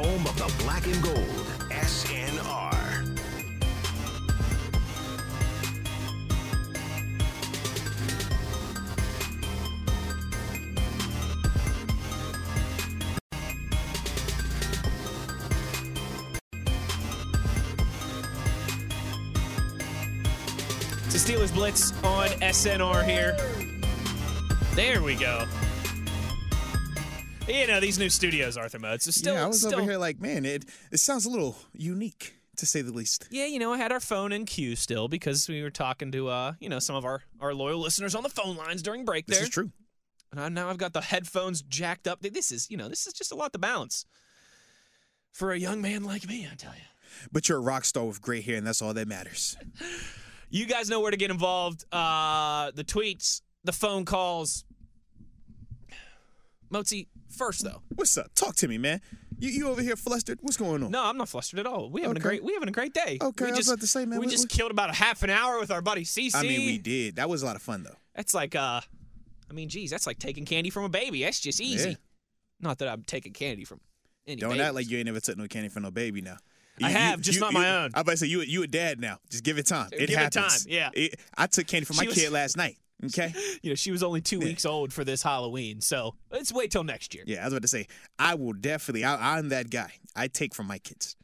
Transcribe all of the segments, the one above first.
24 7 home of the black and gold. SNR. It's Steelers Blitz on SNR here. There we go. You know, these new studios, Arthur Moats. So still, yeah, I was still, over here like, man, it it sounds a little unique to say the least. Yeah, you know, I had our phone in queue still because we were talking to, uh, you know, some of our, our loyal listeners on the phone lines during break This there. is true. And I, now I've got the headphones jacked up. This is, you know, this is just a lot to balance for a young man like me, I tell you. But you're a rock star with gray hair, and that's all that matters. You guys know where to get involved. Uh, the tweets, the phone calls. Motzi, first though. What's up? Talk to me, man. You you over here flustered? What's going on? No, I'm not flustered at all. We having a great we having a great day. Okay, we I was just, about to say, man, We what- just what- killed about a half an hour with our buddy CC. I mean, we did. That was a lot of fun, though. That's like uh, I mean, geez, that's like taking candy from a baby. That's just easy. Yeah. Not that I'm taking candy from any. Don't babies. act like you ain't never took no candy from no baby now. I You- have, you- just you- not my own. I about to say you you a dad now. Just give it time. It Give it happens. time, yeah. It- I took candy from my was- kid last night. Okay. You know, she was only two weeks old for this Halloween, so let's wait till next year. Yeah, I was about to say I will definitely. I, I'm that guy. I take from my kids.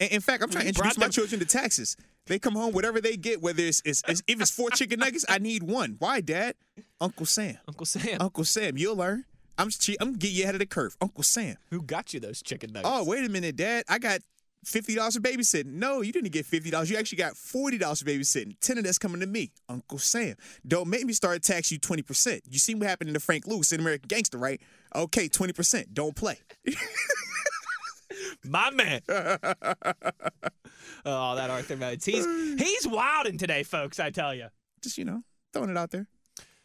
In, in fact, I'm trying to introduce my them- children to Texas. They come home, whatever they get, whether it's, it's, it's if it's four chicken nuggets, I need one. Why, Dad? Uncle Sam. Uncle Sam, Uncle Sam, you'll learn. I'm I'm gonna get you ahead of the curve. Uncle Sam. who got you those chicken nuggets? Oh, wait a minute, Dad. I got fifty dollars for babysitting. No, you didn't get fifty dollars. You actually got forty dollars for babysitting. Ten of that's coming to me, Uncle Sam. Don't make me start tax you twenty percent. You see what happened to Frank Lewis in American Gangster, right? Okay, twenty percent. Don't play. my man. oh, that Arthur Moats. He's he's wilding today, folks. I tell you. Just you know, throwing it out there.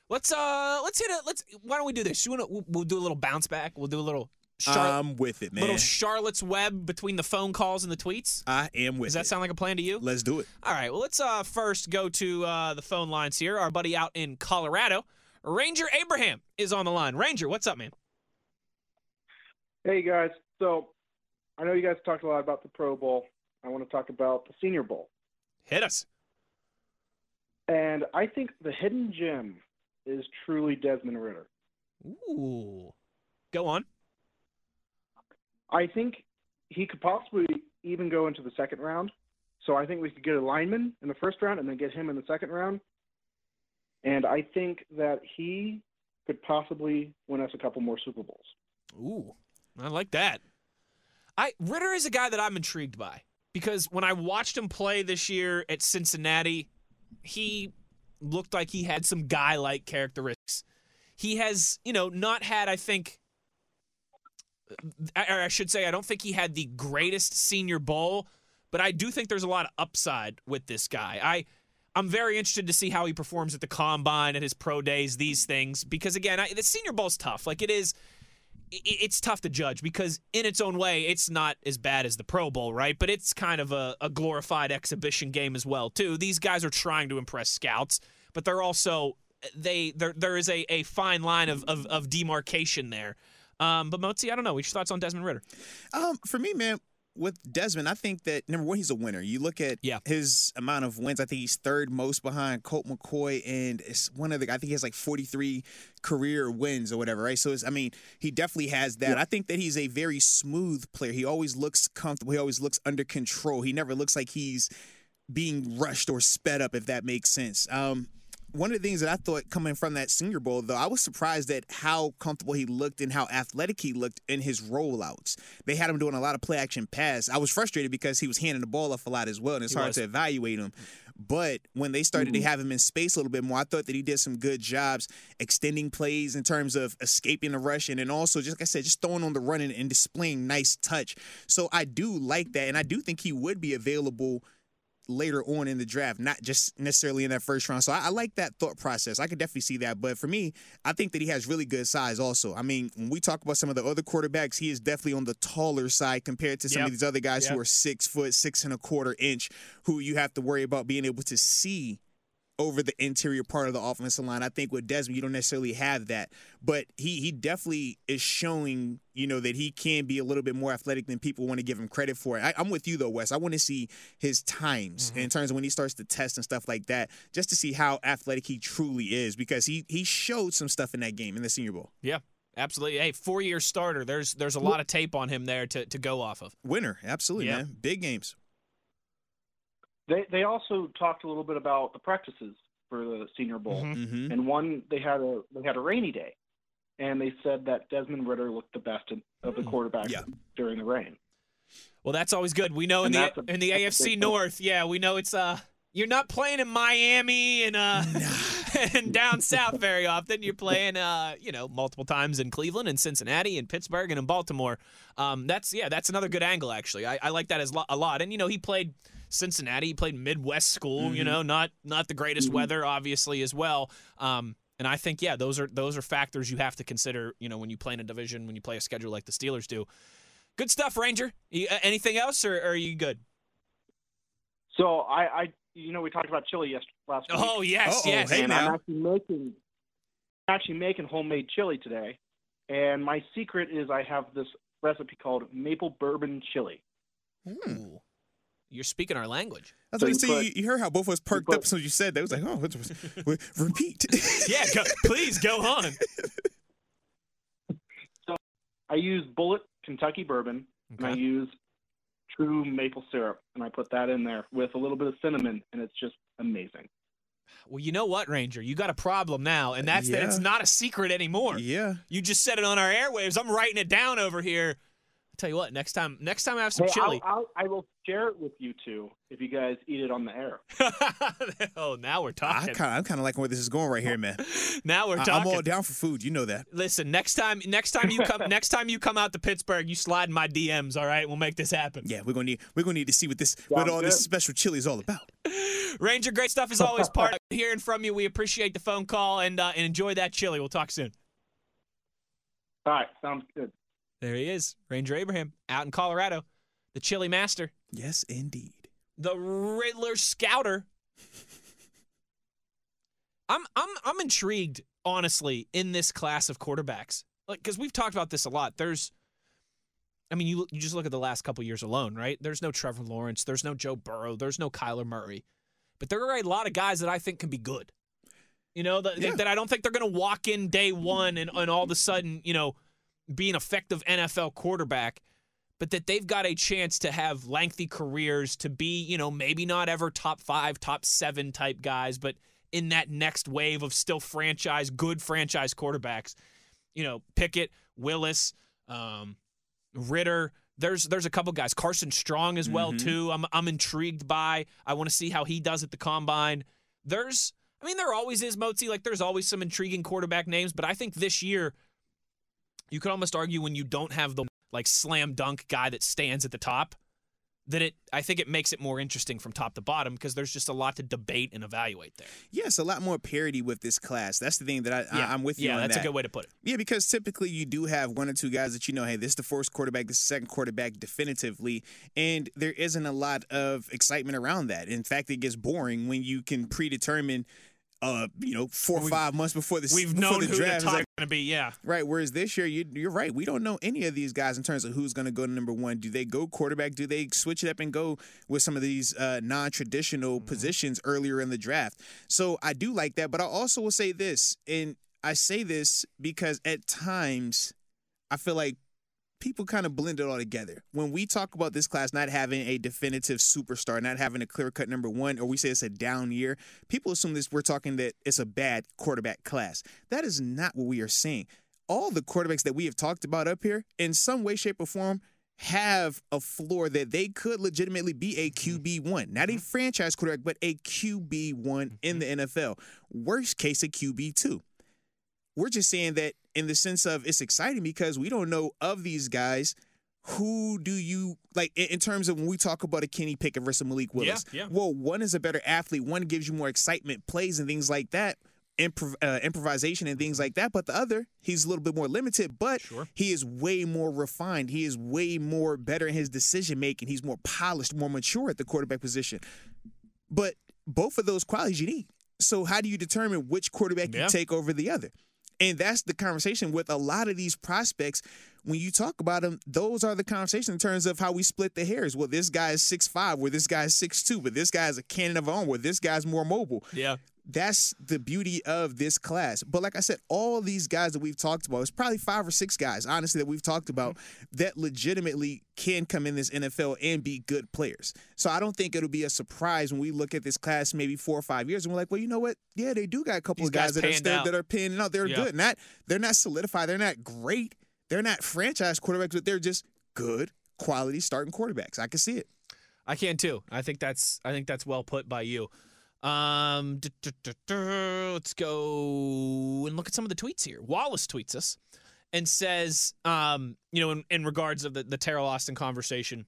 Let's uh, let's hit it. Let's. Why don't we do this? You wanna, we'll, we'll do a little bounce back. We'll do a little. Char- I'm with it, man. little Charlotte's Web between the phone calls and the tweets. I am with it. Does that it. sound like a plan to you? Let's do it. All right. Well, let's uh, first go to uh, the phone lines here. Our buddy out in Colorado, Ranger Abraham, is on the line. Ranger, what's up, man? Hey guys, so I know you guys talked a lot about the Pro Bowl. I want to talk about the Senior Bowl, Hit us. and I think the hidden gem is truly Desmond Ridder. Ooh. Go on. I think he could possibly even go into the second round. So I think we could get a lineman in the first round and then get him in the second round. And I think that he could possibly win us a couple more Super Bowls. Ooh, I like that. I Ridder is a guy that I'm intrigued by because when I watched him play this year at Cincinnati, he looked like he had some guy-like characteristics. He has, you know, not had I think I- I should say I don't think he had the greatest senior bowl, but I do think there's a lot of upside with this guy. I I'm very interested to see how he performs at the combine, at his pro days, these things, because again, I, the Senior Bowl's tough. Like it is, i- it's tough to judge because in its own way, it's not as bad as the Pro Bowl, right? But it's kind of a, a glorified exhibition game as well, too. These guys are trying to impress scouts, but they're also they there there is a, a fine line of, of, of demarcation there. Um, but Motzi, I don't know. What's your thoughts on Desmond Ridder? Um, for me, man, with Desmond, I think that number one, he's a winner. You look at Yeah. his amount of wins. I think he's third most behind Colt McCoy, and it's one of the. I think he has like forty three career wins or whatever, right? So it's, I mean, he definitely has that. I think that he's a very smooth player. He always looks comfortable. He always looks under control. He never looks like he's being rushed or sped up, if that makes sense. Um, one of the things that I thought coming from that Senior Bowl, though, I was surprised at how comfortable he looked and how athletic he looked in his rollouts. They had him doing a lot of play action pass. I was frustrated because he was handing the ball off a lot as well, and it's He hard was. to evaluate him. But when they started to Mm-hmm. have him in space a little bit more, I thought that he did some good jobs extending plays in terms of escaping the rush and then also, just like I said, just throwing on the run and, and displaying nice touch. So I do like that, and I do think he would be available later on in the draft, not just necessarily in that first round. So I, I like that thought process. I could definitely see that. But for me, I think that he has really good size also. I mean, when we talk about some of the other quarterbacks, he is definitely on the taller side compared to some Yep. of these other guys Yep. who are six foot, six and a quarter inch, who you have to worry about being able to see over the interior part of the offensive line. I think with Desmond, you don't necessarily have that, but he he definitely is showing you know that he can be a little bit more athletic than people want to give him credit for. I, am with you though, Wes. I want to see his times mm-hmm. in terms of when he starts to test and stuff like that, just to see how athletic he truly is because he he showed some stuff in that game in the Senior Bowl. Yeah, Absolutely. Hey, four year starter. There's there's a lot of tape on him there to, to go off of. Winner, absolutely, yeah. man. Big games. They they also talked a little bit about the practices for the Senior Bowl, mm-hmm. mm-hmm. and one they had a they had a rainy day, and they said that Desmond Ridder looked the best in, of the mm. quarterbacks yeah. during the rain. Well, that's always good. We know in the a, in the AFC North, yeah, we know it's uh you're not playing in Miami and uh and down south very often. You're playing uh you know multiple times in Cleveland and Cincinnati and Pittsburgh and in Baltimore. Um, that's yeah, that's another good angle actually. I, I like that as lo- a lot. And you know he played Cincinnati. He played Midwest school. Mm-hmm. You know, not not the greatest mm-hmm. weather, obviously as well. Um, and I think yeah, those are those are factors you have to consider. You know, when you play in a division, when you play a schedule like the Steelers do. Good stuff, Ranger. You, uh, anything else, or, or, are you good? So I, I, you know, we talked about chili yesterday last week. Oh yes, Uh-oh, yes. Hey, and now. I'm actually making, actually making homemade chili today, and my secret is I have this recipe called maple bourbon chili. Ooh. You're speaking our language. That's so what you see. You, heard how both of us perked put, up as soon as you said that. It was like, oh, repeat. yeah, go, please go on. So I use Bulleit Kentucky bourbon, okay. and I use true maple syrup, and I put that in there with a little bit of cinnamon, and it's just amazing. Well, you know what, Ranger? You got a problem now, and that's yeah. that it's not a secret anymore. Yeah. You just said it on our airwaves. I'm writing it down over here I tell you what, next time, next time I have some hey, chili, I'll, I'll, I will share it with you two if you guys eat it on the air. oh, now we're talking. I kinda, I'm kind of liking where this is going right here, man. now we're talking. I, am all down for food. You know that. Listen, next time, next time you come, next time you come out to Pittsburgh, you slide in my DMs. All right, we'll make this happen. Yeah, we're gonna need, we're gonna need to see what this, what all good. this special chili is all about. Ranger, great stuff as always. Part of hearing from you, we appreciate the phone call and uh, and enjoy that chili. We'll talk soon. All right, sounds good. There he is, Ranger Abraham, out in Colorado, the chili master. Yes, indeed. The Riddler Scouter. I'm I'm I'm intrigued, honestly, in this class of quarterbacks. Like, because we've talked about this a lot. There's, I mean, you you just look at the last couple years alone, right? There's no Trevor Lawrence, there's no Joe Burrow, there's no Kyler Murray, but there are a lot of guys that I think can be good. You know, that, yeah. that I don't think they're going to walk in day one and, and all of a sudden, you know, be an effective NFL quarterback, but that they've got a chance to have lengthy careers, to be, you know, maybe not ever top five, top seven type guys, but in that next wave of still franchise, good franchise quarterbacks. You know, Pickett, Willis, um, Ridder. There's there's a couple guys. Carson Strong as well mm-hmm. too. I'm I'm intrigued by. I want to see how he does at the combine. There's I mean, there always is Motzi. Like there's always some intriguing quarterback names, but I think this year you could almost argue when you don't have the like slam dunk guy that stands at the top that it I think it makes it more interesting from top to bottom because there's just a lot to debate and evaluate there. Yes, a lot more parity with this class. That's the thing that I, yeah. I am with you. Yeah, that's that. a good way to put it. Yeah, because typically you do have one or two guys that you know, hey, this is the first quarterback, this is the second quarterback definitively, and there isn't a lot of excitement around that. In fact, it gets boring when you can predetermine uh, you know, four or five months before the we've before known the who draft. the top like, going to be. Yeah, right. Whereas this year, you, you're right. We don't know any of these guys in terms of who's going to go to number one. Do they go quarterback? Do they switch it up and go with some of these uh, non-traditional mm-hmm. positions earlier in the draft? So I do like that, but I also will say this, and I say this because at times I feel like people kind of blend it all together. When we talk about this class not having a definitive superstar, not having a clear cut number one, or we say it's a down year, people assume this we're talking that it's a bad quarterback class. That is not what we are saying. All the quarterbacks that we have talked about up here, in some way, shape, or form, have a floor that they could legitimately be a mm-hmm. QB one, not a mm-hmm. franchise quarterback, but a QB one in mm-hmm. the NFL. Worst case, a QB two. We're just saying that in the sense of it's exciting because we don't know of these guys. Who do you like in terms of when we talk about a Kenny Pickett versus Malik Willis? Yeah, yeah. Well, one is a better athlete, one gives you more excitement, plays and things like that. Improv, uh, improvisation and things like that. But the other, he's a little bit more limited, but sure. he is way more refined. He is way more better in his decision making. He's more polished, more mature at the quarterback position. But both of those qualities you need. So how do you determine which quarterback Yeah. you take over the other? And that's the conversation with a lot of these prospects. When you talk about them, those are the conversations in terms of how we split the hairs. Well, this guy is six five, where this guy is six two, but this guy is a cannon of own, where this guy's more mobile Yeah. That's the beauty of this class. But like I said, all these guys that we've talked about, it's probably five or six guys, honestly, that we've talked about mm-hmm. that legitimately can come in this NFL and be good players. So I don't think it'll be a surprise when we look at this class maybe four or five years and we're like, well, you know what? Yeah, they do got a couple These of guys, guys that are still, that are panning out. They're Yeah. good. Not they're not solidified. They're not great. They're not franchise quarterbacks, but they're just good quality starting quarterbacks. I can see it. I can too. I think that's I think that's well put by you. Um, let's go and look at some of the tweets here. Wallace tweets us and says, um, you know, in, in regards of the, the Teryl Austin conversation,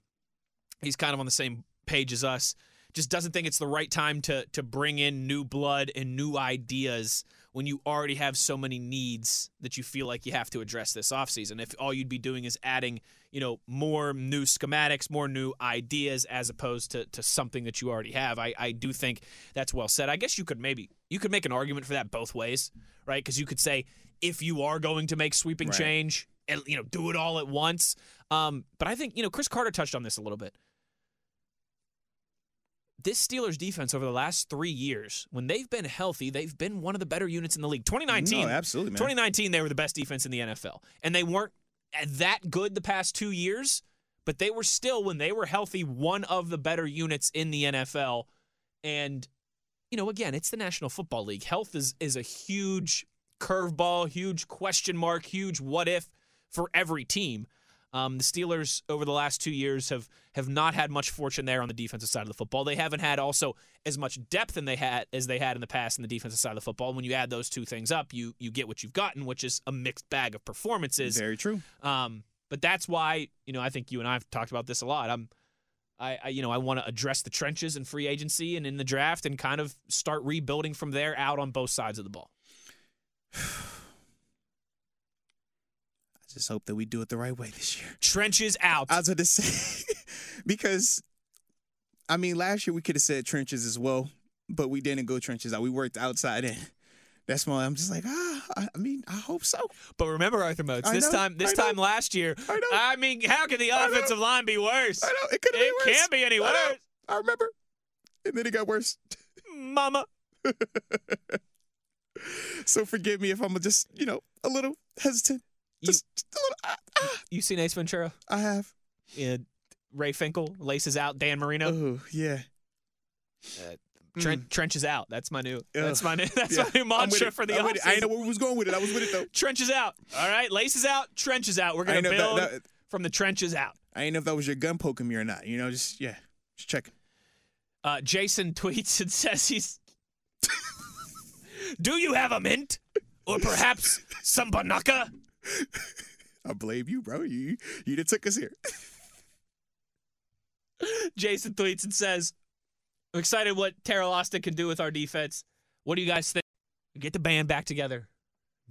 he's kind of on the same page as us. Just doesn't think it's the right time to to bring in new blood and new ideas when you already have so many needs that you feel like you have to address this offseason. If all you'd be doing is adding, you know, more new schematics, more new ideas as opposed to, to something that you already have. I, I do think that's well said. I guess you could maybe you could make an argument for that both ways, right? Because you could say if you are going to make sweeping Right. change and you know do it all at once. Um, but I think you know Chris Carter touched on this a little bit this Steelers defense over the last three years, when they've been healthy, they've been one of the better units in the league. 2019, No, absolutely, man. 2019, they were the best defense in the NFL, and they weren't that good the past two years, but they were still, when they were healthy, one of the better units in the NFL. And you know, again, it's the National Football League. Health is is a huge curveball, huge question mark, huge what if for every team. Um, the Steelers over the last two years have have not had much fortune there on the defensive side of the football. They haven't had also as much depth in they had as they had in the past in the defensive side of the football. When you add those two things up, you you get what you've gotten, which is a mixed bag of performances. Very true. Um, but that's why you know I think you and I have talked about this a lot. I'm, I, I you know I want to address the trenches in free agency and in the draft and kind of start rebuilding from there out on both sides of the ball. I just hope that we do it the right way this year. Trenches out. I was going to say because I mean last year we could have said trenches as well, but we didn't go trenches out. We worked outside in. That's why I'm just like ah. I I mean, I hope so. but remember, Arthur Moats, this know, time this time last year, I know. I mean, how can the offensive line be worse? I know it could have been It worse. can't be any I worse. I remember, and then it got worse. Mama. So forgive me if I'm just you know a little hesitant. You- Just, just little. ah, ah. You seen Ace Ventura? I have. Yeah, Ray Finkle laces out Dan Marino. Oh yeah. Tren- Trenches out. That's my new. Ugh. That's my new. That's Yeah. my new mantra for the. I offseason. didn't know where we was going with it. I was with it though. Trenches out. All right, laces out. Trenches out. We're gonna build that, that, from the trenches out. I didn't know if that was your gun poking me or not. You know, just yeah, just checking. Uh, Jason tweets and says he's. Do you have a mint, or perhaps some Binaca? I blame you, bro. You you took us here. Jason tweets and says, "I'm excited what Teryl Austin can do with our defense. What do you guys think? Get the band back together.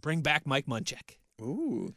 Bring back Mike Munchak." Ooh.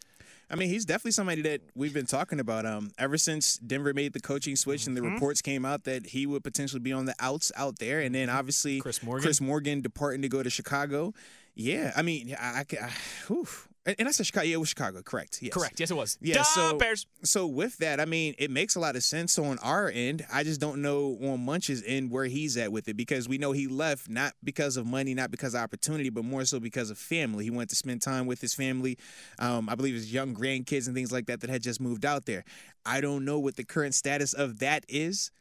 I mean, he's definitely somebody that we've been talking about. Um, ever since Denver made the coaching switch and the Mhm. reports came out that he would potentially be on the outs out there, and then obviously Chris Morgan. Chris Morgan departing to go to Chicago. Yeah, I mean, I, I, I whew. And, and I said Chicago. Yeah, it was Chicago. Correct. Yes. Correct. Yes, it was. Yeah, Duh, so- Bears. So with that, I mean, it makes a lot of sense on our end. I just don't know on Munch's end where he's at with it because we know he left not because of money, not because of opportunity, but more so because of family. He went to spend time with his family. Um, I believe his young grandkids and things like that that had just moved out there. I don't know what the current status of that is,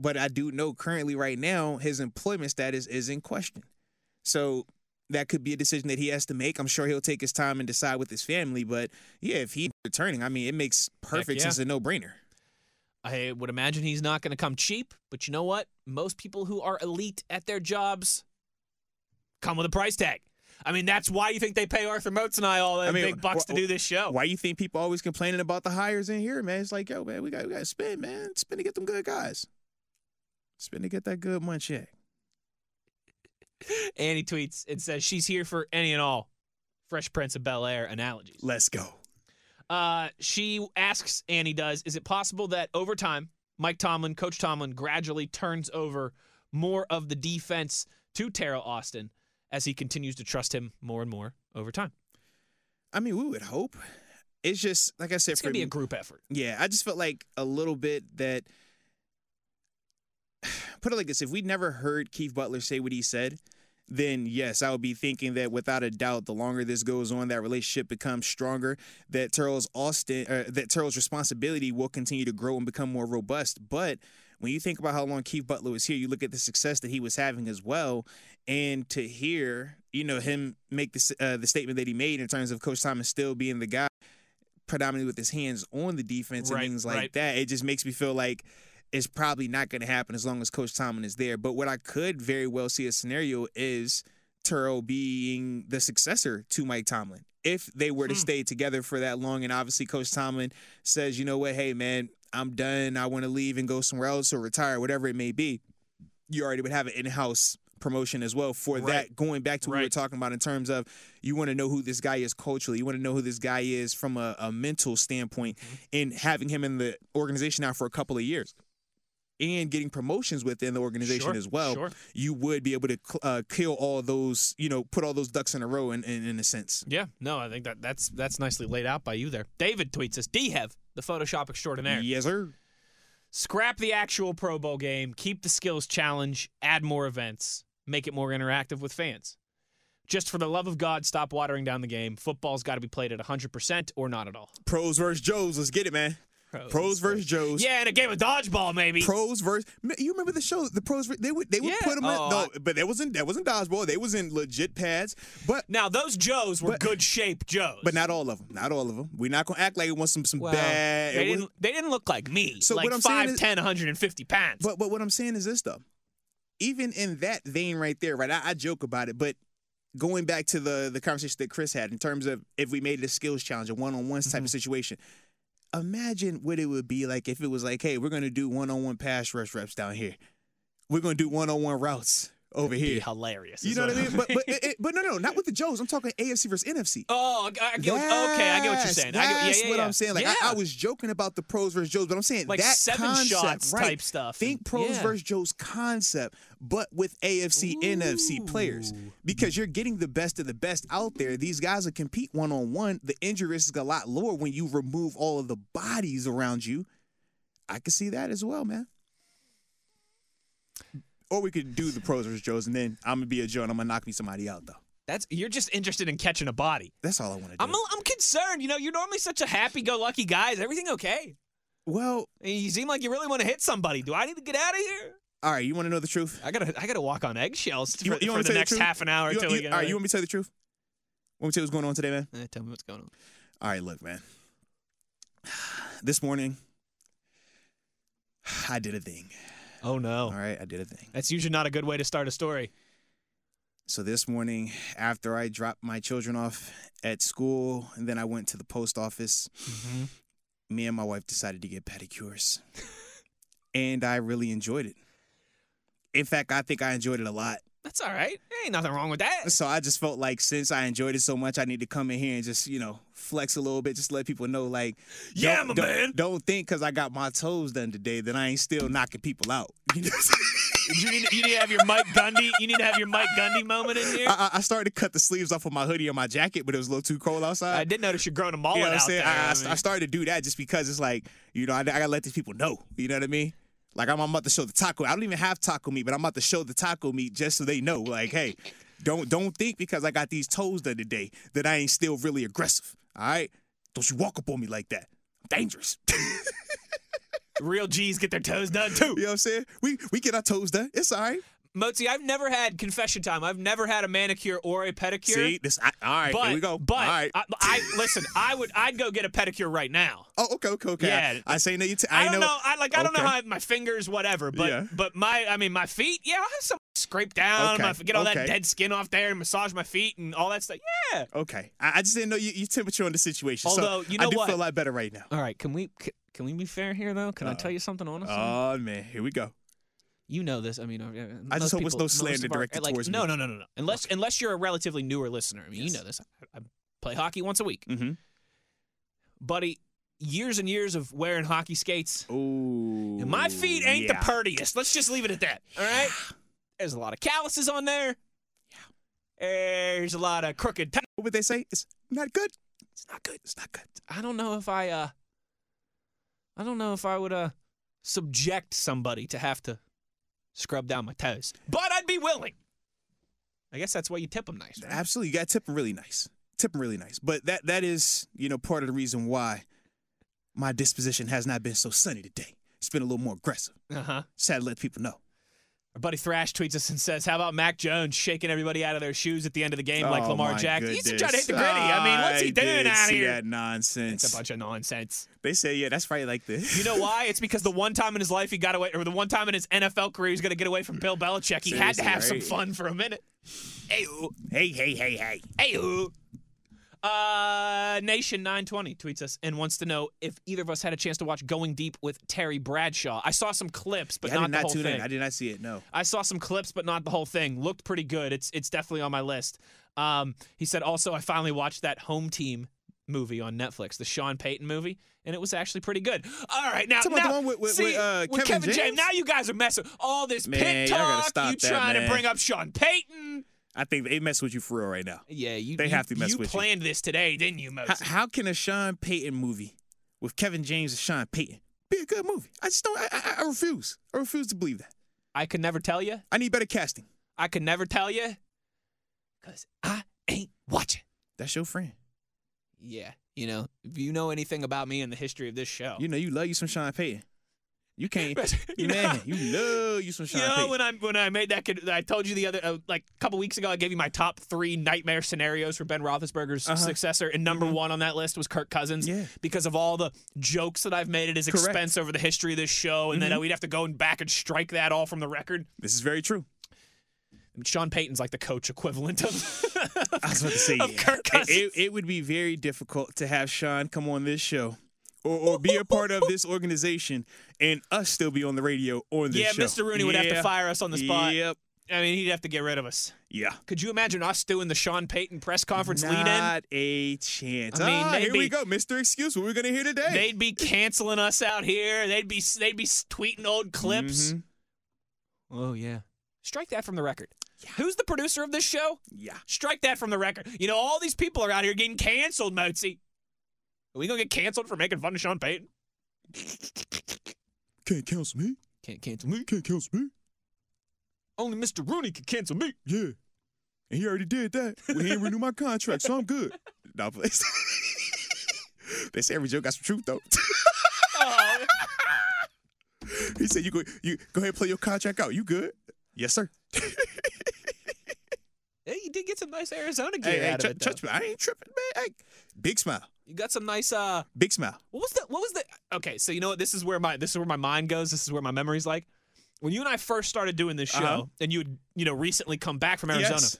but I do know currently right now his employment status is in question. So that could be a decision that he has to make. I'm sure he'll take his time and decide with his family. But yeah, if he's returning, I mean, it makes perfect yeah. sense, a no brainer. I would imagine he's not going to come cheap, but you know what? Most people who are elite at their jobs come with a price tag. I mean, that's why you think they pay Arthur Moats and I all the I mean, big bucks wh- to do this show. Why you think people always complaining about the hires in here, man? It's like, yo, man, we got we got to spend, man, spend to get them good guys, spend to get that good money check. Annie tweets and says she's here for any and all Fresh Prince of Bel Air analogies. Let's go. Uh, she asks, Annie does, is it possible that over time, Mike Tomlin, Coach Tomlin, gradually turns over more of the defense to Teryl Austin as he continues to trust him more and more over time. I mean, we would hope. It's just like I said, It's to be a group effort. Yeah, I just felt like a little bit that. Put it like this: if we'd never heard Keith Butler say what he said, then yes, I would be thinking that without a doubt, the longer this goes on, that relationship becomes stronger. That Teryl's Austin, uh, that Teryl's responsibility will continue to grow and become more robust. But when you think about how long Keith Butler was here, you look at the success that he was having as well, and to hear you know him make this uh, the statement that he made in terms of Coach Thomas still being the guy predominantly with his hands on the defense and things like right. that. It just makes me feel like it's probably not going to happen as long as Coach Tomlin is there. But what I could very well see a scenario is Turl being the successor to Mike Tomlin. If they were to Hmm. stay together for that long, and obviously Coach Tomlin says, you know what, hey man, I'm done. I want to leave and go somewhere else or retire, whatever it may be. You already would have an in-house promotion as well for Right. that. Going back to what we were talking about in terms of you want to know who this guy is culturally, you want to know who this guy is from a, a mental standpoint, Mm-hmm. and having him in the organization now for a couple of years. And getting promotions within the organization Sure, as well, sure. you would be able to uh, kill all those, you know, put all those ducks in a row in, in, in a sense. Yeah, no, I think that that's that's nicely laid out by you there. David tweets us, D-Hev, the Photoshop extraordinaire. Yes, sir. Scrap the actual Pro Bowl game, keep the skills challenge, add more events, make it more interactive with fans. Just for the love of God, stop watering down the game. Football's got to be played at 100% or not at all. Pros versus Joes. Let's get it, man. Pros versus Joes. Yeah, in a game of dodgeball, maybe. Pros versus you remember the show the pros they would they would Yeah. put them in Oh, no I- but that wasn't that wasn't dodgeball they was in legit pads but now, those Joes were But- good shape Joes. but not all of them not all of them we're not gonna act like it was some some well, bad they didn't, they didn't look like me. So like what I'm saying is- 5'10", 150 pounds. But but what I'm saying is this though, even in that vein right there, right? I, I joke about it, but going back to the the conversation that Chris had in terms of if we made it a skills challenge, a one on one type of mm-hmm. situation. Imagine what it would be like if it was like, hey, we're gonna do one on one pass rush reps down here. We're gonna do one on one routes over here. hilarious. You know what I mean? But but it, it- but no no not with the Joes. I'm talking AFC versus NFC. Oh, I get okay. I get what you're saying. I get, yeah, That's yeah, what yeah. I'm saying. Like I. I was joking about the pros versus Joes, but I'm saying Like that seven concept, shots right? type stuff. Think pros versus Joes concept, but with AFC NFC players because you're getting the best of the best out there. These guys will compete one on one. The injury risk is a lot lower when you remove all of the bodies around you. I could see that as well, man. Or we could do the pros versus Joes, and then I'm gonna be a Joe and I'm gonna knock me somebody out though. That's you're just interested in catching a body. That's all I want to do. I'm I'm concerned. You know, you're normally such a happy-go-lucky guy. Is everything okay? well, You seem like you really want to hit somebody. Do I need to get out of here? all right. You want to know the truth? I gotta I gotta walk on eggshells for, You- you for want me to the you the next half an hour You- until you- we get all right, you want me to tell you the truth? Want me to tell you what's going on today, man? Eh, tell me what's going on. All right, look, man. This morning, I did a thing. Oh no, All right, I did a thing. that's usually not a good way to start a story. So this morning, after I dropped my children off at school, and then I went to the post office, Mm-hmm. me and my wife decided to get pedicures, and I really enjoyed it. In fact, I think I enjoyed it a lot. That's all right. Ain't nothing wrong with that. So I just felt like since I enjoyed it so much, I need to come in here and just you know flex a little bit, just let people know like, Yeah, don't- my don't, man. Don't think because I got my toes done today that I ain't still knocking people out. You know. you, need, you need to have your Mike Gundy. You need to have your Mike Gundy moment in here. I, I- I started to cut the sleeves off of my hoodie and my jacket, but it was a little too cold outside. I did notice you're growing a mullet you know what I'm out saying? there. I, I, mean. I started to do that just because it's like, you know, I, I gotta let these people know. You know what I mean? Like I'm, I'm about to show the taco. I don't even have taco meat, but I'm about to show the taco meat just so they know. Like, hey, don't don't think because I got these toes done today that I ain't still really aggressive. All right? Don't you walk up on me like that. I'm dangerous. Real G's get their toes done too. you know what I'm saying? We we get our toes done. It's all right. Motzi, I've never had confession time. I've never had a manicure or a pedicure. See, this I, all right. but here we go. but all right. I, I listen. I would I'd go get a pedicure right now. oh, okay, okay, okay. Yeah. I, I say no. You. T- I, I don't know. know. I like I don't know how I, my fingers, whatever. But Yeah. but my I mean my feet. Yeah, I have some scrape down. Okay, My, get all that dead skin off there and massage my feet and all that stuff. Yeah. Okay, I, I just didn't know you, your temperature on the situation. Although, so you know I do what? feel a lot better right now. All right. Can we can, can we be fair here though? Can I Uh-oh. tell you something honestly? Oh man, here we go. You know this. I mean, uh, I just hope it's people- no most slander directed like, towards no, me. No, no, no, no. Unless unless you're a relatively newer listener. I mean, Yes. you know this. I, I play hockey once a week, Mm-hmm. buddy. Years and years of wearing hockey skates. Ooh. And my feet ain't yeah. the purtiest. Let's just leave it at that. All right. There's a lot of calluses on there. Yeah. There's a lot of crooked. T- What would they say? It's not good. It's not good. It's not good. I don't know if I uh I don't know if I would uh subject somebody to have to scrub down my toes. But I'd be willing. I guess that's why you tip them nice, right? Absolutely, you got to tip them really nice. Tip them really nice. But that that is, you know, part of the reason why my disposition has not been so sunny today. It's been a little more aggressive. Uh-huh. Just had to let people know. Our buddy Thrash tweets us and says, "How about Mac Jones shaking everybody out of their shoes at the end of the game like Oh, Lamar Jackson? He's trying to hit the griddy. I mean, what's he I doing out here? That nonsense. It's a bunch of nonsense. They say, yeah, that's probably like this. You know why? It's because the one time in his life he got away, or the one time in his NFL career he's going to get away from Bill Belichick. He had to Seriously, have some fun for a minute. Hey, hey, hey, hey, hey. hey, uh, Nation 920 tweets us and wants to know if either of us had a chance to watch Going Deep with Terry Bradshaw. I saw some clips, but Yeah, I not the whole thing. in. I did not see it. No. I saw some clips, but not the whole thing. Looked pretty good. It's it's definitely on my list. Um, he said also I finally watched that Home Team movie on Netflix, the Sean Payton movie, and it was actually pretty good. All right, now, now with- with- see, with, uh, with Kevin James. James? Now you guys are messing all this Man, pit talk. you that, trying to bring up Sean Payton? I think they mess with you for real right now. Yeah, you. They you- have to mess with you with you. You planned this today, didn't you, How, how can a Sean Payton movie with Kevin James and Sean Payton be a good movie? I just don't. I, I, I refuse. I refuse to believe that. I could never tell you. I need better casting. I could never tell you, cause I ain't watching. That's your friend. Yeah, you know, if you know anything about me and the history of this show, You know you love you some Sean Payton. You can't. You you know- man, you love you some Sean You know Payton. when I when I made that, I told you the other uh, like a couple weeks ago, I gave you my top three nightmare scenarios for Ben Roethlisberger's Uh-huh. successor, and number one on that list was Kirk Cousins. Yeah. because of all the jokes that I've made at his Correct. expense over the history of this show, and then Mhm. uh, we'd have to go back and strike that all from the record. this is very true. Sean Payton's like the coach equivalent of. I was about to say, yeah. Kirk It- Cousins. It, it would be very difficult to have Sean come on this show. Or, or be a part of this organization and us still be on the radio on this show. yeah, show. Mr. Rooney would have to Yeah. fire us on the spot. Yep. I mean, he'd have to get rid of us. Yeah. Could you imagine us doing the Sean Payton press conference lead in? Not a chance. I mean, ah, here we go, Mr. Excuse. What we're gonna hear today? They'd be canceling us out here. They'd be they'd be tweeting old clips. Mhm. Oh yeah. Strike that from the record. Who's the producer of this show? Yeah. Strike that from the record. You know, all these people are out here getting canceled, Mozi. Are we gonna get canceled for making fun of Sean Payton? Can't cancel me. Can't cancel me. Can't cancel me. Only Mr. Rooney can cancel me. Yeah. And he already did that. Well, he didn't renew my contract, so I'm good. No, please. they say every joke got some truth though. Oh, he said, "You go, you go ahead and play your contract out. You good? Yes, sir. hey, you did get some nice Arizona gear Hey, hey, out tr- of it. though. trust me, I ain't tripping, man. Hey, big smile, You got some nice uh big smile. What was the what was the Okay, so you know what this is where my this is where my mind goes. This is where my memory's like. When you and I first started doing this show Uh-huh. and you had, you know, recently come back from Arizona. Yes.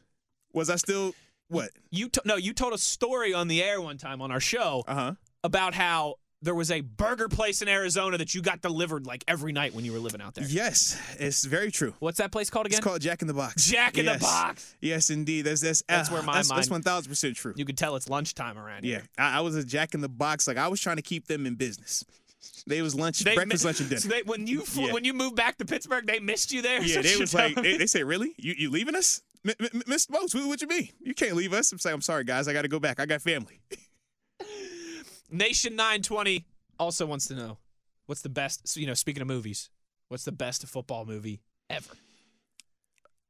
Was I still what? You to, no, you told a story on the air one time on our show Uh huh. about how there was a burger place in Arizona that you got delivered like every night when you were living out there. Yes, it's very true. What's that place called again? It's called Jack in the Box. Jack in Yes. the Box. Yes, indeed. That's that's That's uh, where my that's, that's one thousand percent true. You could tell it's lunchtime around Yeah, here. Yeah, I, I was a Jack in the Box. Like I was trying to keep them in business. They was lunch, They breakfast, mi- lunch, and dinner. So they, when you fl- Yeah. when you moved back to Pittsburgh, they missed you there. yeah, they was like, they, they say, really? You you leaving us, M- M- Mr. Most? What, what you mean? You can't leave us. I'm saying, I'm sorry, guys. I got to go back. I got family. Nation 920 also wants to know what's the best, so, you know, speaking of movies, what's the best football movie ever?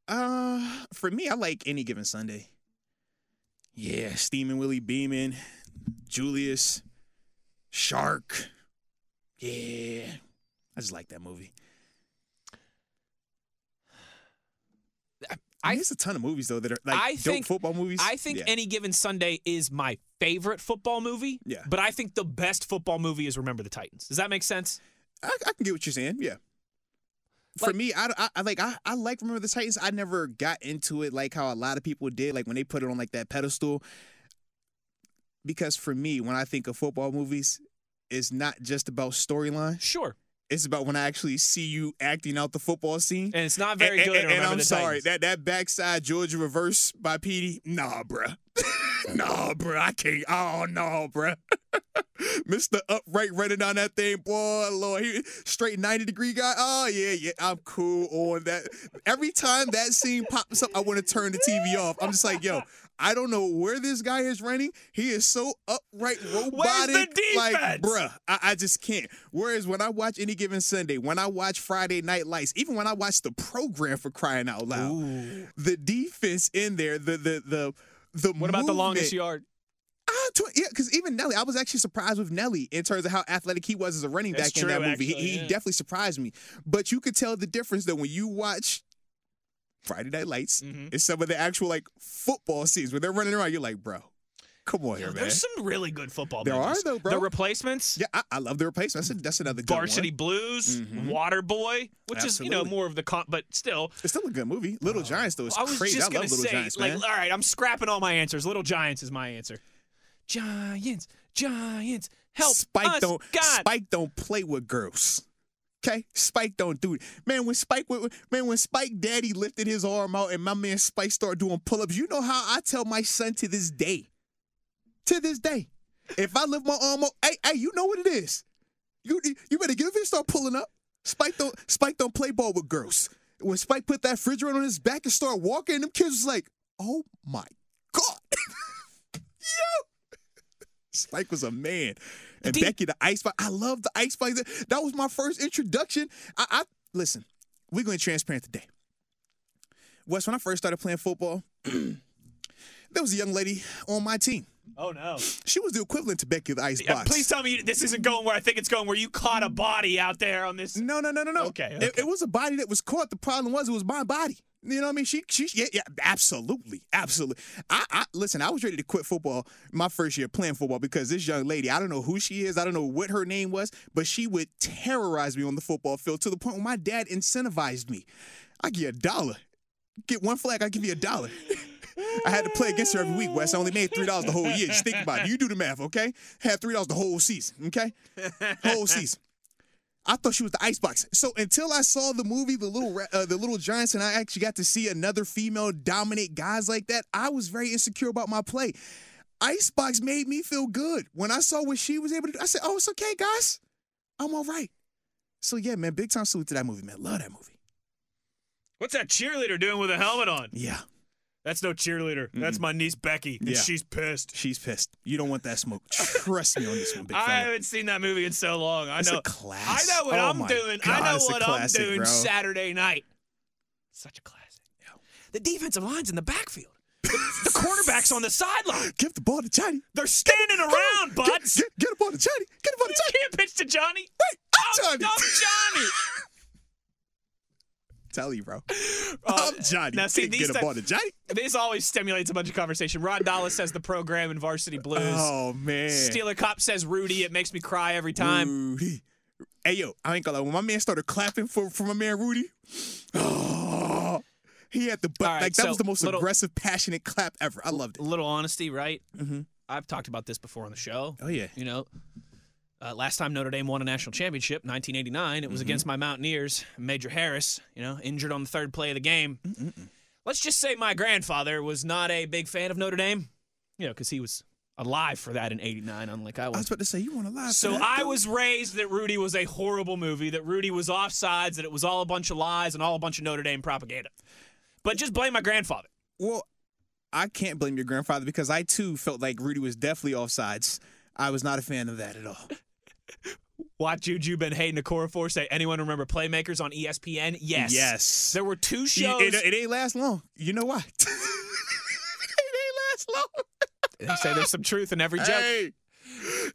Uh, for me, I like any given Sunday. Yeah, Steaming Willie Beamen, Julius, Shark. Yeah, I just like that movie. I, I- mean, there's a ton of movies though that are like I dope think- football movies. I think yeah. Any Given Sunday is my favorite football movie. Yeah. But I think the best football movie is Remember the Titans. Does that make sense? I, I can get what you're saying. Yeah. For Like- me, I, I, I like I, I like Remember the Titans. I never got into it like how a lot of people did, like when they put it on like that pedestal. Because for me, when I think of football movies, it's not just about storyline. Sure. It's about when I actually see you acting out the football scene. And it's not very and, good. and- and I'm sorry, Titans. that that backside Georgia reverse by Petey, nah, bruh. No, bro, I can't. Oh no, bro. Mr. Upright running on that thing, boy, Lord, he straight ninety degree guy. Oh yeah, yeah, I'm cool on that. Every time that scene pops up, I want to turn the TV off. I'm just like, yo, I don't know where this guy is running. He is so upright, robotic. Like, bruh, I, I just can't. Whereas when I watch any given Sunday, when I watch Friday Night Lights, even when I watch the program for crying out loud, the defense in there, the the the the What about the longest yard? Ah, yeah, because even Nelly, I was actually surprised with Nelly in terms of how athletic he was as a running That's back in that movie. actually, he, he yeah. definitely surprised me. But you could tell the difference though when you watch Friday Night Lights Mhm. and some of the actual like football scenes where they're running around. You're like, bro, come on here, man. there's some really good football. There are, though, bro. The replacements. Yeah, I, I love the replacements. That's, a, that's another good one. Varsity one. Blues, Mhm. Waterboy, which is you know more of the con, but still. It's still a good movie. Little Giants though is I was crazy. just I gonna love Little say, Giants, like, all right, I'm scrapping all my answers. Little Giants is my answer. Giants, Giants, help Spike us, don't God. Spike don't play with girls. Okay, Spike don't do it. Man, when Spike man when Spike Daddy lifted his arm out and my man Spike started doing pull-ups, you know how I tell my son to this day, to this day, if I lift my arm up, hey, hey, you know what it is. You you better get up here start pulling up. Spike don't Spike don't play ball with girls. When Spike put that refrigerator on his back and started walking, them kids was like, oh my god, yo. Spike was a man. And Becky, the ice spike. I love the ice spike. That was my first introduction. I, I listen. We're going transparent today. Wes, when I first started playing football, there was a young lady on my team. Oh no! She was the equivalent to Becky the Ice Yeah, please tell me this isn't going where I think it's going. Where you caught a body out there on this? No, no, no, no, no. Okay, It, okay. it was a body that was caught. The problem was it was my body. You know what I mean? She, she, yeah, yeah, absolutely, absolutely. I, I listen. I was ready to quit football my first year playing football because this young lady, I don't know who she is, I don't know what her name was, but she would terrorize me on the football field to the point where my dad incentivized me. I give you a dollar, get one flag, I give you a dollar. I had to play against her every week, Wes. I only made three dollars the whole year. Just think about it. You do the math, okay? Had three dollars the whole season, okay? Whole season. I thought she was the icebox. So until I saw the movie, the little uh, the little giants, and I actually got to see another female dominate guys like that, I was very insecure about my play. Icebox made me feel good when I saw what she was able to do. I said, "Oh, it's okay, guys. I'm all right." So yeah, man, big time salute to that movie, man. Love that movie. What's that cheerleader doing with a helmet on? Yeah, That's no cheerleader. That's my niece Becky, and Yeah. she's pissed. she's pissed. You don't want that smoke. Trust me on this one, big I haven't seen that movie in so long. I It's know. a classic. I know what Oh I'm doing. God, I know what classic, I'm doing bro. Saturday night. Such a classic. The defensive line's in the backfield. The, quarterback's on the sideline. Give the ball to Johnny. They're standing on. around, Get, buds. get, get the ball to Johnny. Get the ball to You Johnny. can't pitch to Johnny. Wait, I'm I'm, Johnny. I'm Johnny. Tell you, bro. Uh, I'm Johnny. now, see, these type- Johnny. This always stimulates a bunch of conversation. Ron Dallas says the program in Varsity Blues. Oh man. Steeler Cop says Rudy. It makes me cry every time. Rudy. Hey yo, I ain't gonna lie. When my man started clapping for for my man Rudy, oh, he had the butt right, like that so was the most little- aggressive, passionate clap ever. I loved A it. little honesty, right? Mm-hmm. I've talked about this before on the show. Oh yeah. You know, uh, last time Notre Dame won a national championship, 1989, it was Mm-hmm. against my Mountaineers. Major Harris, you know, injured on the third play of the game. Let's just say my grandfather was not a big fan of Notre Dame, you know, because he was alive for that in 89, unlike I was. I was was. about to say you want to lie. So I was raised that Rudy was a horrible movie, that Rudy was offsides, that it was all a bunch of lies and all a bunch of Notre Dame propaganda. But just blame my grandfather. well. I can't blame your grandfather because I too felt like Rudy was definitely offsides. I was not a fan of that at all. Watch Juju Ben Hayden Okorafor say, anyone remember Playmakers on ESPN? Yes. Yes. There were two shows. it, it ain't last long. You know why? it ain't last long. they say there's some truth in every joke. Hey,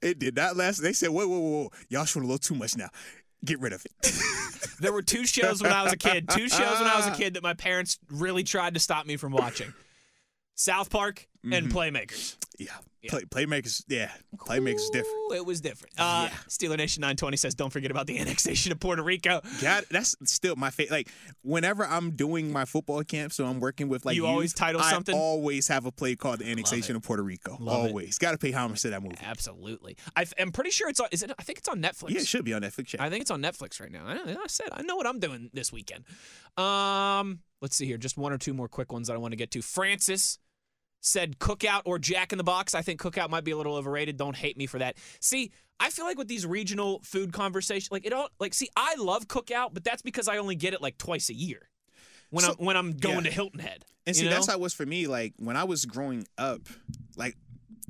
it did not last. They said, whoa, whoa, whoa, whoa. Y'all showing a little too much now. Get rid of it. There were two shows when I was a kid. Two shows when I was a kid that my parents really tried to stop me from watching. South Park and Playmakers. yeah. Play, playmakers, yeah. Playmakers is different. It was different. Uh, Yeah. Steeler Nation 920 says, don't forget about the annexation of Puerto Rico. God, that's still my favorite. Like, whenever I'm doing my football camp, so I'm working with like You always youth, title I something? always have a play called the annexation of Puerto Rico. Love always. Got to pay homage to that movie. Absolutely. I am pretty sure it's on, is it, I think it's on Netflix. Yeah, it should be on Netflix. Yeah. I think it's on Netflix right now. I, I said I know what I'm doing this weekend. Um, let's see here, just one or two more quick ones that I want to get to. Francis said Cookout or Jack in the Box. I think Cookout might be a little overrated. Don't hate me for that. See, I feel like with these regional food conversations, like it all, like see, I love Cookout, but that's because I only get it like twice a year when So- I'm when I'm going yeah. to Hilton Head. And see, know? that's how it was for me. Like when I was growing up, like,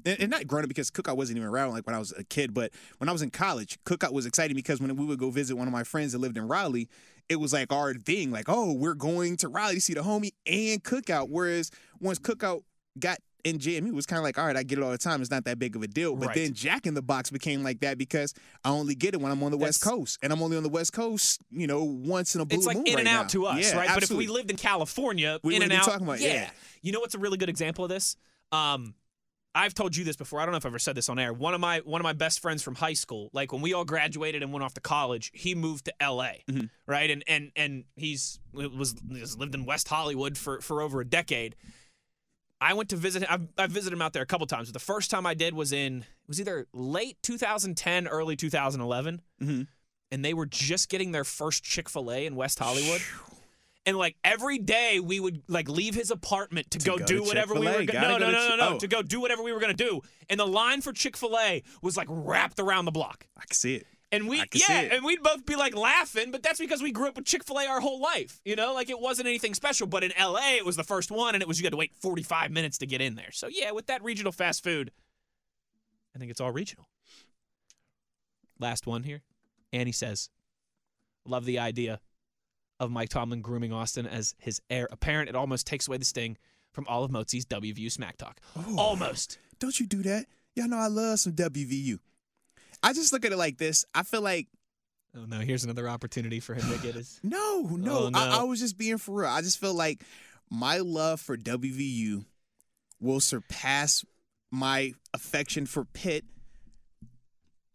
and, not growing up because Cookout wasn't even around like when I was a kid, but when I was in college, Cookout was exciting because when we would go visit one of my friends that lived in Raleigh, it was like our thing. Like, oh, we're going to Raleigh to see the homie and Cookout. Whereas once Cookout got in JMU, was kind of like, all right, I get it all the time. It's not that big of a deal. But Right. then Jack in the Box became like that because I only get it when I'm on the West Coast, and I'm only on the West Coast, you know, once in a blue it's like moon in right and out now. to us, Yeah, right? But if we lived in California, We in and out, talking about- yeah. You know what's a really good example of this? Um, I've told you this before. I don't know if I've ever said this on air. One of my one of my best friends from high school, like when we all graduated and went off to college, he moved to L.A. Mm-hmm. Right, and and and he's was has lived in West Hollywood for for over a decade. I went to visit him. I've, I've visited him out there a couple times. But the first time I did was in it was either late 2010, early 2011, Mhm. and they were just getting their first Chick Fil A in West Hollywood. And like every day, we would like leave his apartment to, go, go do to whatever we Chick-fil-A. were. Go- Gotta no, go no, to no, no, no, oh. to go do whatever we were gonna do. And the line for Chick Fil A was like wrapped around the block. I can see it. And we, I can see yeah, it. and we'd both be like laughing, but that's because we grew up with Chick Fil A our whole life. You know, like it wasn't anything special. But in L.A., it was the first one, and it was you had to wait 45 minutes to get in there. So yeah, with that regional fast food, I think it's all regional. Last one here, Annie says, "Love the idea of Mike Tomlin grooming Austin as his heir apparent. It almost takes away the sting from all of Motzi's WVU smack talk. Almost." Don't you do that. Y'all know I love some WVU. I just look at it like this. I feel like Oh no! Here's another opportunity for him to get his. no, no. Oh, no. I, I was just being for real. I just feel like my love for WVU will surpass my affection for Pitt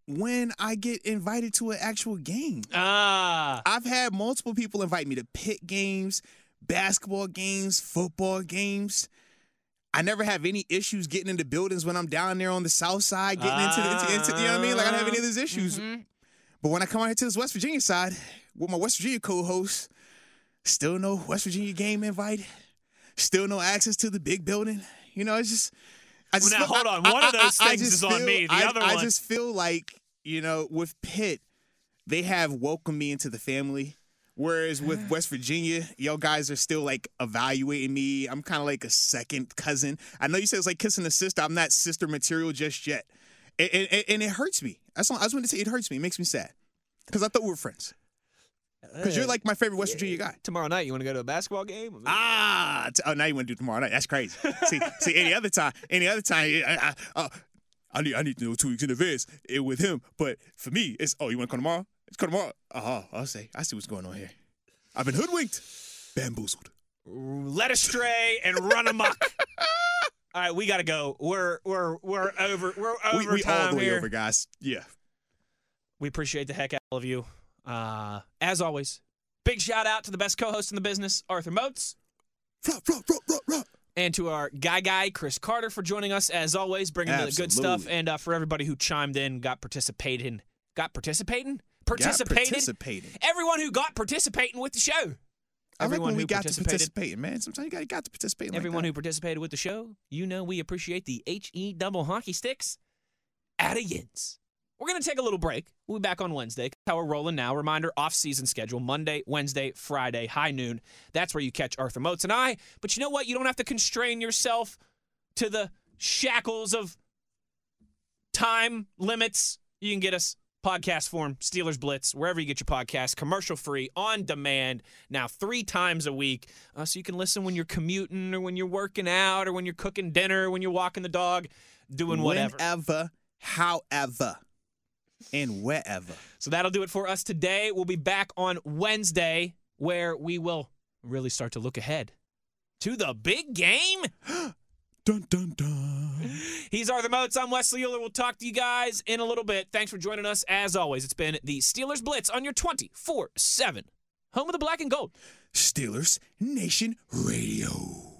when I get invited to an actual game. Ah. I've had multiple people invite me to Pitt games, basketball games, football games. I never have any issues getting into buildings when I'm down there on the south side, getting into, the, into, you know what I mean? Like I don't have any of those issues. Mm-hmm. But when I come out here to this West Virginia side with my West Virginia co-host, still no West Virginia game invite, still no access to the big building. You know, it's just. I just Well, now, feel- hold I- on. I- One of those I things just is on me. The I, other I just feel like you know with Pitt, they have welcomed me into the family. Whereas with West Virginia, y'all guys are still like evaluating me. I'm kind of like a second cousin. I know you said it's like kissing a sister. I'm not sister material just yet, and, and, and it hurts me. That's all, I just wanted to say it hurts me. It makes me sad because I thought we were friends. Because you're like my favorite West Virginia guy. Tomorrow night, you want to go to a basketball game? Ah, t- oh, now you want to do tomorrow night? That's crazy. see, see, any other time, any other time, I, I, uh, I need, I need to know two weeks in advance eh, with him. But for me, it's oh, you want to come tomorrow? Come tomorrow. Oh, I'll say, I see what's going on here. I've been hoodwinked, bamboozled. Led astray and run amok. All right, we got to go. We're we're we're over. We're over We, we time all the way here. over, guys. Yeah. We appreciate the heck out of you. Uh, as always, big shout out to the best co-host in the business, Arthur flop. and to our guy guy Chris Carter for joining us as always, bringing the good stuff, and uh, for everybody who chimed in, got participating, got participating, participated. participating. Everyone who got participating with the show. I like Everyone when we who got to participating, man. Sometimes you got, got to participate. Like Everyone who participated with the show, you know we appreciate the HE double hockey sticks at a yins. We're going to take a little break. We'll be back on Wednesday. How we're rolling now. Reminder off-season schedule Monday, Wednesday, Friday, high noon. That's where you catch Arthur Moats and I. But you know what? You don't have to constrain yourself to the shackles of time limits. You can get us podcast form, Steelers Blitz, wherever you get your podcast, commercial free, on demand, now three times a week. Uh, so you can listen when you're commuting or when you're working out or when you're cooking dinner, or when you're walking the dog, doing whatever. Whenever, however, and wherever. So that'll do it for us today. We'll be back on Wednesday where we will really start to look ahead to the big game. Dun dun dun. He's Arthur Moats. I'm Wesley Euler. We'll talk to you guys in a little bit. Thanks for joining us. As always, it's been the Steelers Blitz on your 24 7 home of the black and gold. Steelers Nation Radio.